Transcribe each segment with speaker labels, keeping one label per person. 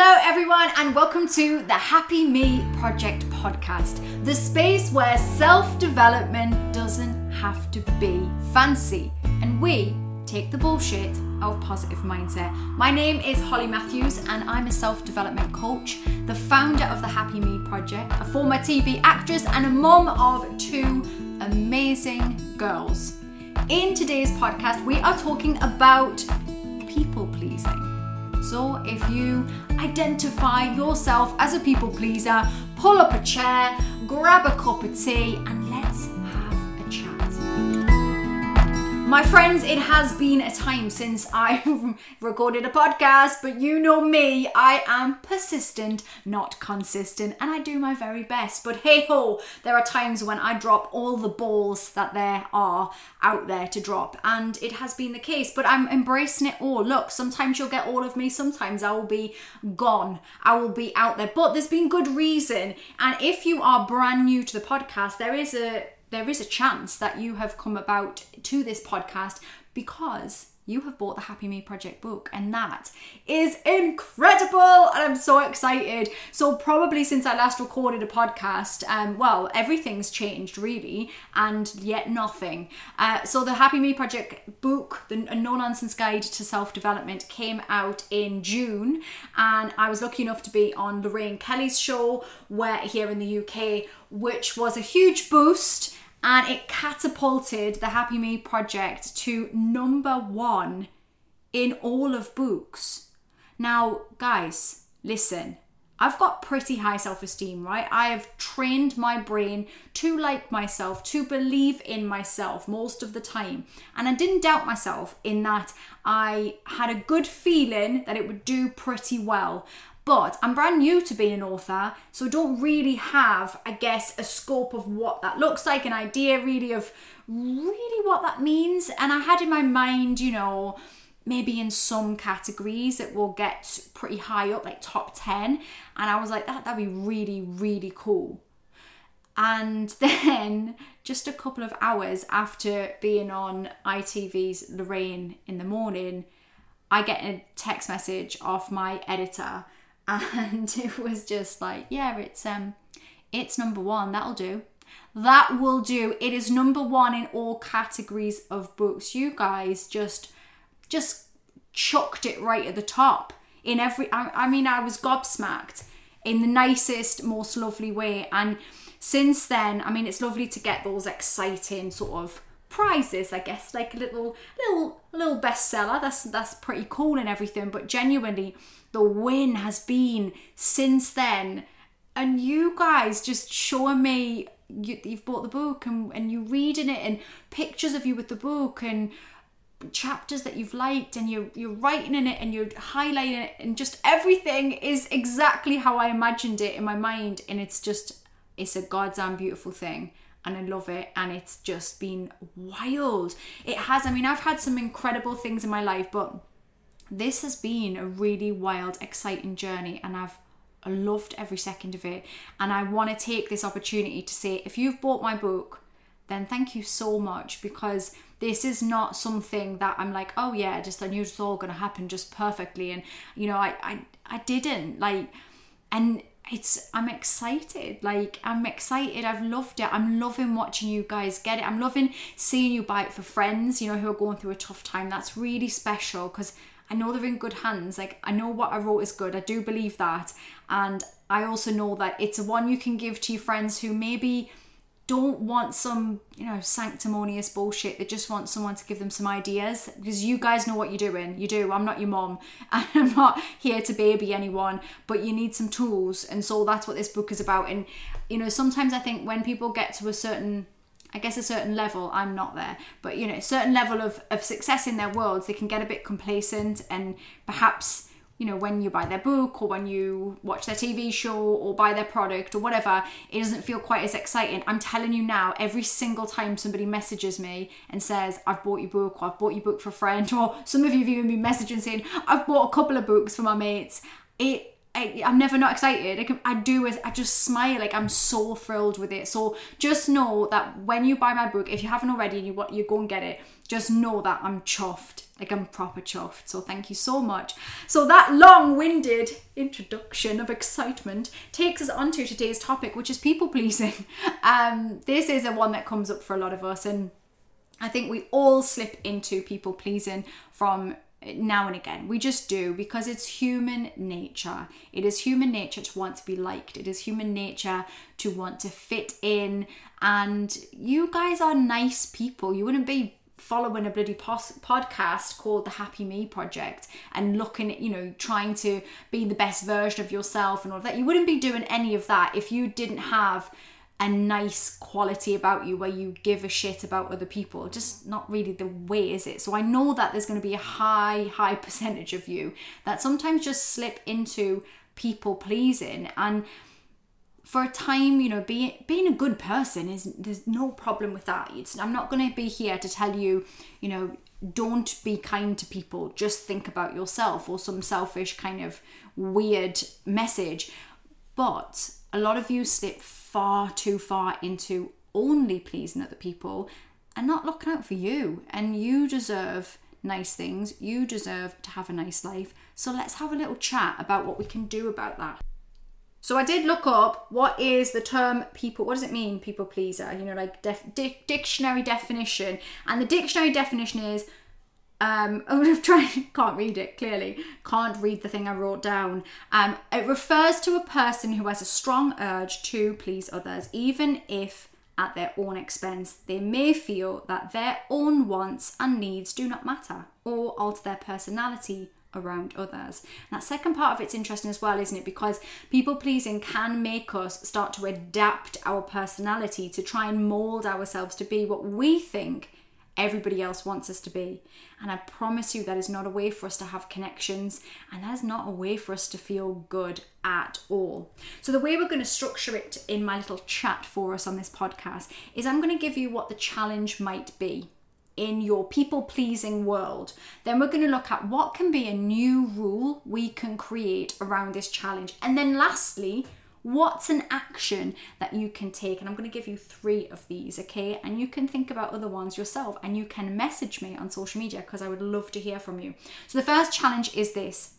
Speaker 1: Hello, everyone, and welcome to the Happy Me Project podcast, the space where self development doesn't have to be fancy, and we take the bullshit of positive mindset. My name is Holly Matthews, and I'm a self development coach, the founder of the Happy Me Project, a former TV actress, and a mom of two amazing girls. In today's podcast, we are talking about people pleasing. So, if you identify yourself as a people pleaser, pull up a chair, grab a cup of tea, and My friends, it has been a time since I recorded a podcast, but you know me, I am persistent, not consistent, and I do my very best. But hey ho, there are times when I drop all the balls that there are out there to drop, and it has been the case, but I'm embracing it all. Look, sometimes you'll get all of me, sometimes I will be gone, I will be out there, but there's been good reason. And if you are brand new to the podcast, there is a there is a chance that you have come about to this podcast because you have bought the Happy Me Project book, and that is incredible. And I'm so excited. So, probably since I last recorded a podcast, um, well, everything's changed really, and yet nothing. Uh, so, the Happy Me Project book, the No Nonsense Guide to Self Development, came out in June, and I was lucky enough to be on Lorraine Kelly's show, where here in the UK, which was a huge boost and it catapulted the Happy Me project to number one in all of books. Now, guys, listen. I've got pretty high self esteem, right? I have trained my brain to like myself, to believe in myself most of the time. And I didn't doubt myself in that I had a good feeling that it would do pretty well. But I'm brand new to being an author, so I don't really have, I guess, a scope of what that looks like, an idea really of really what that means. And I had in my mind, you know, maybe in some categories it will get pretty high up, like top 10. And I was like, that, that'd be really, really cool. And then, just a couple of hours after being on ITV's Lorraine in the morning, I get a text message off my editor and it was just like yeah it's um it's number one that'll do. That will do. It is number one in all categories of books. You guys just just chucked it right at the top in every I, I mean i was gobsmacked in the nicest most lovely way. And since then i mean it's lovely to get those exciting sort of prizes i guess like a little little little bestseller. That's that's pretty cool and everything. But genuinely the win has been since then. And you guys just showing me you, have bought the book and, and you're reading it and pictures of you with the book and chapters that you've liked and you're you're writing in it and you're highlighting it and just everything is exactly how I imagined it in my mind and it's just it's a goddamn beautiful thing and I love it and it's just been wild. It has I mean I've had some incredible things in my life but this has been a really wild, exciting journey, and I've loved every second of it. And I want to take this opportunity to say if you've bought my book, then thank you so much because this is not something that I'm like, oh yeah, just I knew it's all gonna happen just perfectly. And you know, I I, I didn't like and it's I'm excited. Like I'm excited. I've loved it. I'm loving watching you guys get it. I'm loving seeing you buy it for friends, you know, who are going through a tough time. That's really special because I know they're in good hands. Like I know what I wrote is good. I do believe that. And I also know that it's one you can give to your friends who maybe don't want some, you know, sanctimonious bullshit. They just want someone to give them some ideas because you guys know what you're doing. You do. I'm not your mom. And I'm not here to baby anyone, but you need some tools. And so that's what this book is about. And, you know, sometimes I think when people get to a certain I guess a certain level, I'm not there, but you know, a certain level of, of success in their worlds, they can get a bit complacent and perhaps, you know, when you buy their book or when you watch their TV show or buy their product or whatever, it doesn't feel quite as exciting. I'm telling you now, every single time somebody messages me and says, I've bought your book or I've bought your book for a friend, or some of you have even been messaging saying, I've bought a couple of books for my mates, it I, am never not excited. I, do it. I just smile. Like I'm so thrilled with it. So just know that when you buy my book, if you haven't already and you want you go and get it, just know that I'm chuffed. Like I'm proper chuffed. So thank you so much. So that long-winded introduction of excitement takes us on to today's topic, which is people pleasing. Um, this is a one that comes up for a lot of us, and I think we all slip into people pleasing from now and again. We just do because it's human nature. It is human nature to want to be liked. It is human nature to want to fit in. And you guys are nice people. You wouldn't be following a bloody pos- podcast called the Happy Me Project and looking at, you know, trying to be the best version of yourself and all of that. You wouldn't be doing any of that if you didn't have a nice quality about you where you give a shit about other people. Just not really the way, is it? So I know that there's going to be a high, high percentage of you that sometimes just slip into people pleasing and for a time, you know, being being a good person is there's no problem with that. It's, I'm not going to be here to tell you, you know, don't be kind to people. Just think about yourself or some selfish kind of weird message. But a lot of you slip far too far into only pleasing other people and not looking out for you. And you deserve nice things. You deserve to have a nice life. So let's have a little chat about what we can do about that. So I did look up what is the term people, what does it mean, people pleaser? You know, like def, di- dictionary definition. And the dictionary definition is, um, I'm trying, can't read it clearly, can't read the thing I wrote down. Um, it refers to a person who has a strong urge to please others, even if at their own expense. They may feel that their own wants and needs do not matter or alter their personality around others. And that second part of it's interesting as well, isn't it? Because people pleasing can make us start to adapt our personality to try and mold ourselves to be what we think everybody else wants us to be. And I promise you, that is not a way for us to have connections, and that is not a way for us to feel good at all. So, the way we're going to structure it in my little chat for us on this podcast is I'm going to give you what the challenge might be in your people pleasing world, then we're going to look at what can be a new rule we can create around this challenge. And then lastly, what's an action that you can take? And I'm going to give you three of these, okay? And you can think about other ones yourself and you can message me on social media because I would love to hear from you. So the first challenge is this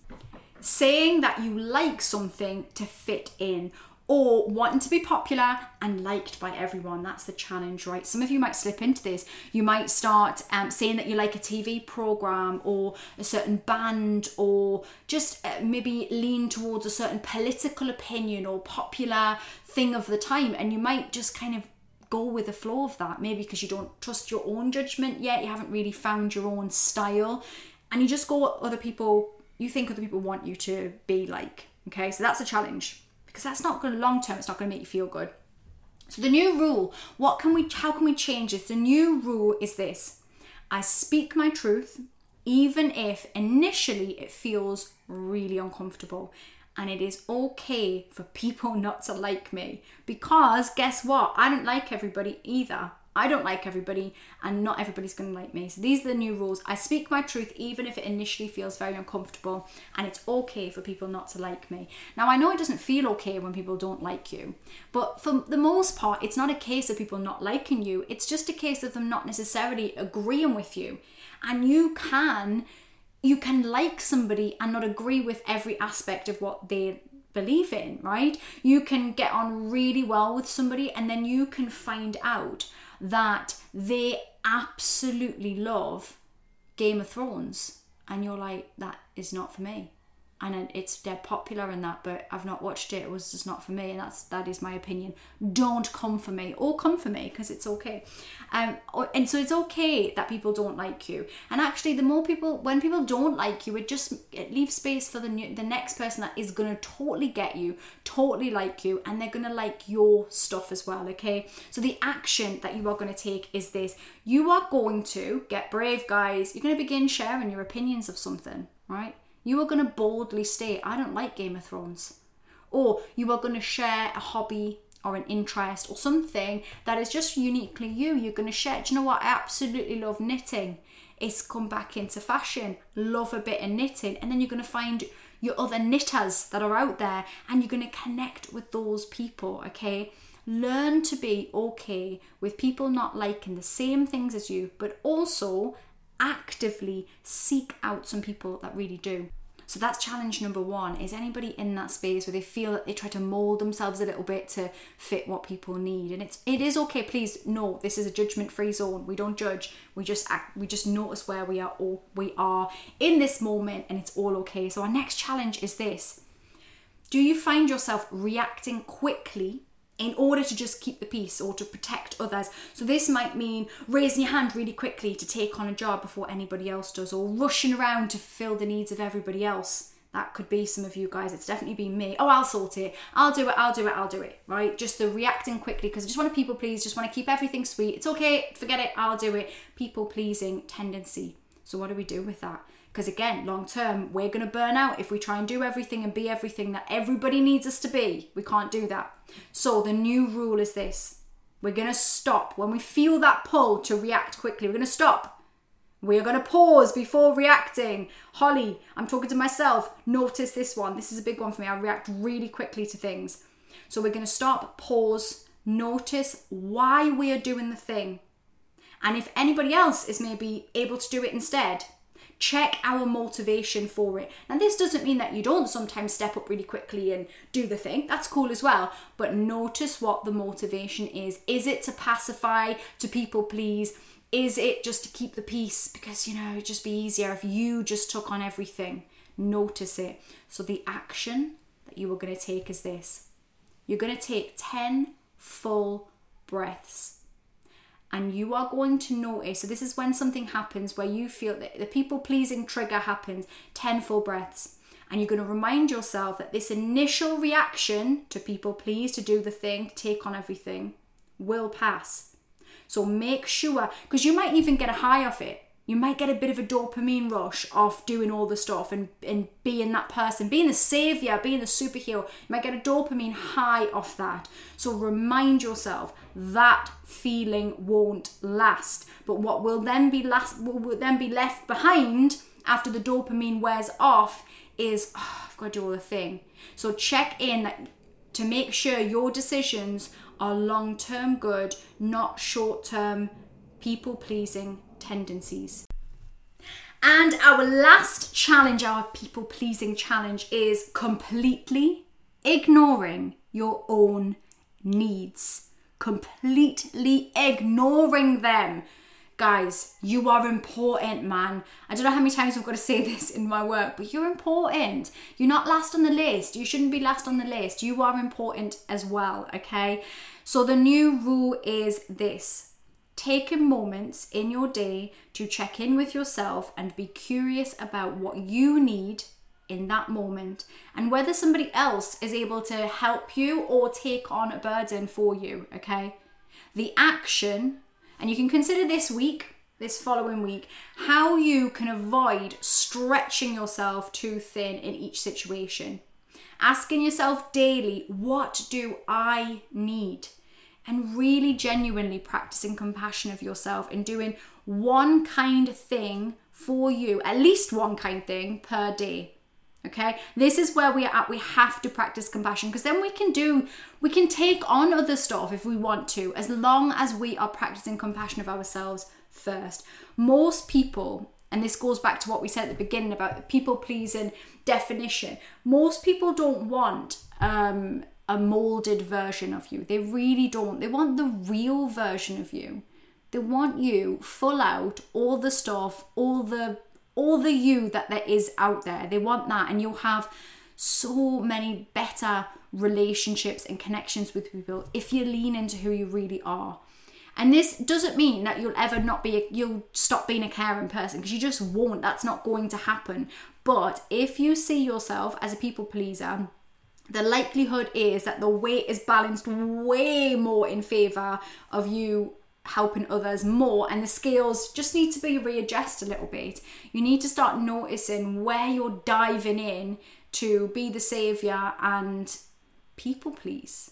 Speaker 1: saying that you like something to fit in or wanting to be popular and liked by everyone. That's the challenge, right? Some of you might slip into this. You might start um, saying that you like a TV program or a certain band, or just uh, maybe lean towards a certain political opinion or popular thing of the time, and you might just kind of go with the flow of that. Maybe because you don't trust your own judgment yet, you haven't really found your own style, and you just go what other people you think other people want you to be like. Okay, so that's a challenge because that's not going to long term it's not going to make you feel good. So the new rule what can we how can we change this? The new rule is this. I speak my truth even if initially it feels really uncomfortable and it is okay for people not to like me. Because guess what? I don't like everybody either I don't like everybody, and not everybody's going to like me. So these are the new rules. I speak my truth, even if it initially feels very uncomfortable, and it's okay for people not to like me. Now, I know it doesn't feel okay when people don't like you, but for the most part, it's not a case of people not liking you, it's just a case of them not necessarily agreeing with you. And you can. You can like somebody and not agree with every aspect of what they believe in, right? You can get on really well with somebody and then you can find out that they absolutely love Game of Thrones, and you're like, that is not for me and it's dead popular in that but i've not watched it. It was just not for me and that's that is my opinion. Don't come for me. Or come for me because it's okay. Um and so it's okay that people don't like you. And actually the more people when people don't like you it just it leaves space for the new, the next person that is to totally get you totally like you and they're to like your stuff as well okay? So the action that you are to take is this. You are going to get brave guys. You're to begin sharing your opinions of something right you are going to boldly state, I don't like Game of Thrones. Or you are going to share a hobby or an interest or something that is just uniquely you. You're going to share. Do you know what? I absolutely love knitting. It's come back into fashion. Love a bit of knitting. And then you're going to find your other knitters that are out there and you're going to connect with those people, okay? Learn to be okay with people not liking the same things as you, but also actively seek out some people that really do. So that's challenge number one. Is anybody in that space where they feel that they try to mold themselves a little bit to fit what people need? And it's it is okay. Please no, this is a judgment free zone. We don't judge. We just act. We just notice where we are. All we are in this moment, and it's all okay. So our next challenge is this: Do you find yourself reacting quickly in order to just keep the peace or to protect others. So, this might mean raising your hand really quickly to take on a job before anybody else does, or rushing around to fill the needs of everybody else. That could be some of you guys. It's definitely been me. Oh, I'll sort it. I'll do it. I'll do it. I'll do it. Right? Just the reacting quickly because I just want to people please. Just want to keep everything sweet. It's okay. Forget it. I'll do it. People pleasing tendency. So, what do we do with that? Because again, long term, we're going to burn out if we try and do everything and be everything that everybody needs us to be. We can't do that. So the new rule is this we're going to stop. When we feel that pull to react quickly, we're going to stop. We're going to pause before reacting. Holly, I'm talking to myself. Notice this one. This is a big one for me. I react really quickly to things. So we're going to stop, pause, notice why we are doing the thing. And if anybody else is maybe able to do it instead, check our motivation for it. Now, this doesn't mean that you don't sometimes step up really quickly and do the thing, that's cool as well, but notice what the motivation is. Is it to pacify, to people please? Is it just to keep the peace? Because, you know, it'd just be easier if you just took on everything. Notice it. So, the action that you are going to take is this you're going to take 10 full breaths and you are going to notice so this is when something happens where you feel that the people pleasing trigger happens 10 full breaths. And you're going to remind yourself that this initial reaction to people please to do the thing to take on everything will pass. So make sure because you might even get a high off it you might get a bit of a dopamine rush off doing all the stuff and, and being that person, being the savior, being the superhero. You might get a dopamine high off that. So remind yourself that feeling won't last. But what will then be last will then be left behind after the dopamine wears off is oh, I've got to do all the thing. So check in to make sure your decisions are long term good, not short term people pleasing tendencies. And our last challenge, our people pleasing challenge, is completely ignoring your own needs. Completely ignoring them. Guys, you are important, man. I don't know how many times I've got to say this in my work, but you're important. You're not last on the list. You shouldn't be last on the list. You are important as well, okay? So the new rule is this taking moments in your day to check in with yourself and be curious about what you need in that moment and whether somebody else is able to help you or take on a burden for you, okay? The action, and you can consider this week, this following week, how you can avoid stretching yourself too thin in each situation. Asking yourself daily, what do I need? And really genuinely practicing compassion of yourself and doing one kind thing for you, at least one kind thing per day. Okay, this is where we are at. We have to practice compassion because then we can do, we can take on other stuff if we want to, as long as we are practicing compassion of ourselves first. Most people, and this goes back to what we said at the beginning about the people pleasing definition, most people don't want um, a molded version of you. They really don't. They want the real version of you. They want you full out, all the stuff, all the all the you that there is out there. They want that and you'll have so many better relationships and connections with people if you lean into who you really are. And this doesn't mean that you'll ever not be, a, you'll stop being a caring person because you just won't. That's not going to happen. But if you see yourself as a people pleaser, the likelihood is that the weight is balanced way more in favor of you helping others more and the scales just need to be readjusted a little bit you need to start noticing where you're diving in to be the savior and people please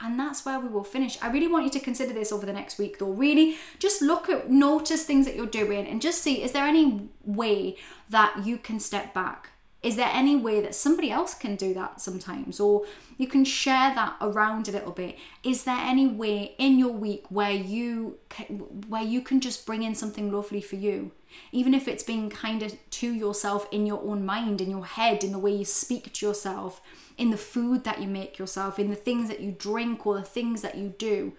Speaker 1: and that's where we will finish. I really want you to consider this over the next week, though. Really, just look at, notice things that you're doing and just see is there any way that you can step back? Is there any way that somebody else can do that sometimes? Or you can share that around a little bit. Is there any way in your week where you where you can just bring in something lovely for you? Even if it's being kinder to yourself in your own mind, in your head, in the way you speak to yourself, in the food that you make yourself, in the things that you drink or the things that you do.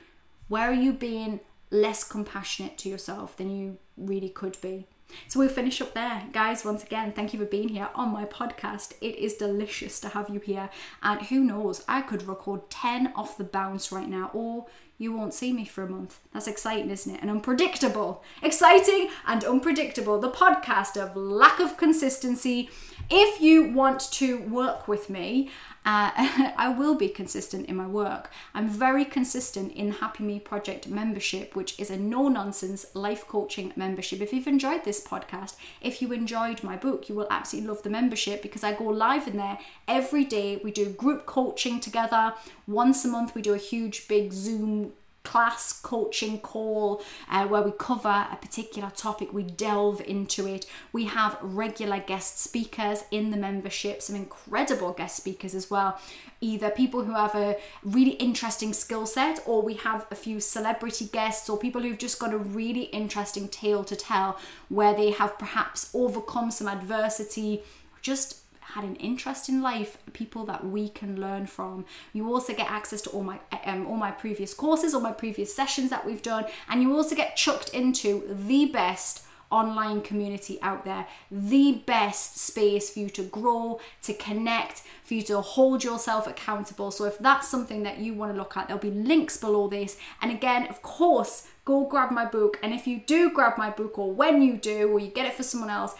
Speaker 1: Where are you being less compassionate to yourself than you really could be? So we'll finish up there. Guys, once again, thank you for being here on my podcast. It is delicious to have you here. And who knows, I could record 10 off the bounce right now, or you won't see me for a month. That's exciting, isn't it? And unpredictable. Exciting and unpredictable. The podcast of lack of consistency. If you want to work with me, uh, I will be consistent in my work. I'm very consistent in Happy Me Project membership, which is a no nonsense life coaching membership. If you've enjoyed this podcast, if you enjoyed my book, you will absolutely love the membership because I go live in there every day. We do group coaching together. Once a month, we do a huge, big Zoom class coaching call uh, where we cover a particular topic, we delve into it. We have regular guest speakers in the membership, some incredible guest speakers as well. Either people who have a really interesting skill set, or we have a few celebrity guests, or people who've just got a really interesting tale to tell where they have perhaps overcome some adversity, just had an interest in life, people that we can learn from. You also get access to all my um, all my previous courses, all my previous sessions that we've done, and you also get chucked into the best online community out there, the best space for you to grow, to connect, for you to hold yourself accountable. So if that's something that you want to look at, there'll be links below this. And again, of course, go grab my book. And if you do grab my book, or when you do, or you get it for someone else,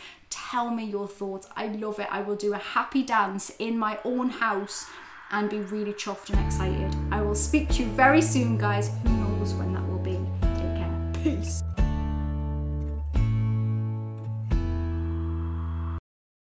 Speaker 1: tell me your thoughts. I love it. I will do a happy dance in my own house and be really chuffed and excited. I will speak to you very soon, guys. Who knows when that will be? Take care. Peace.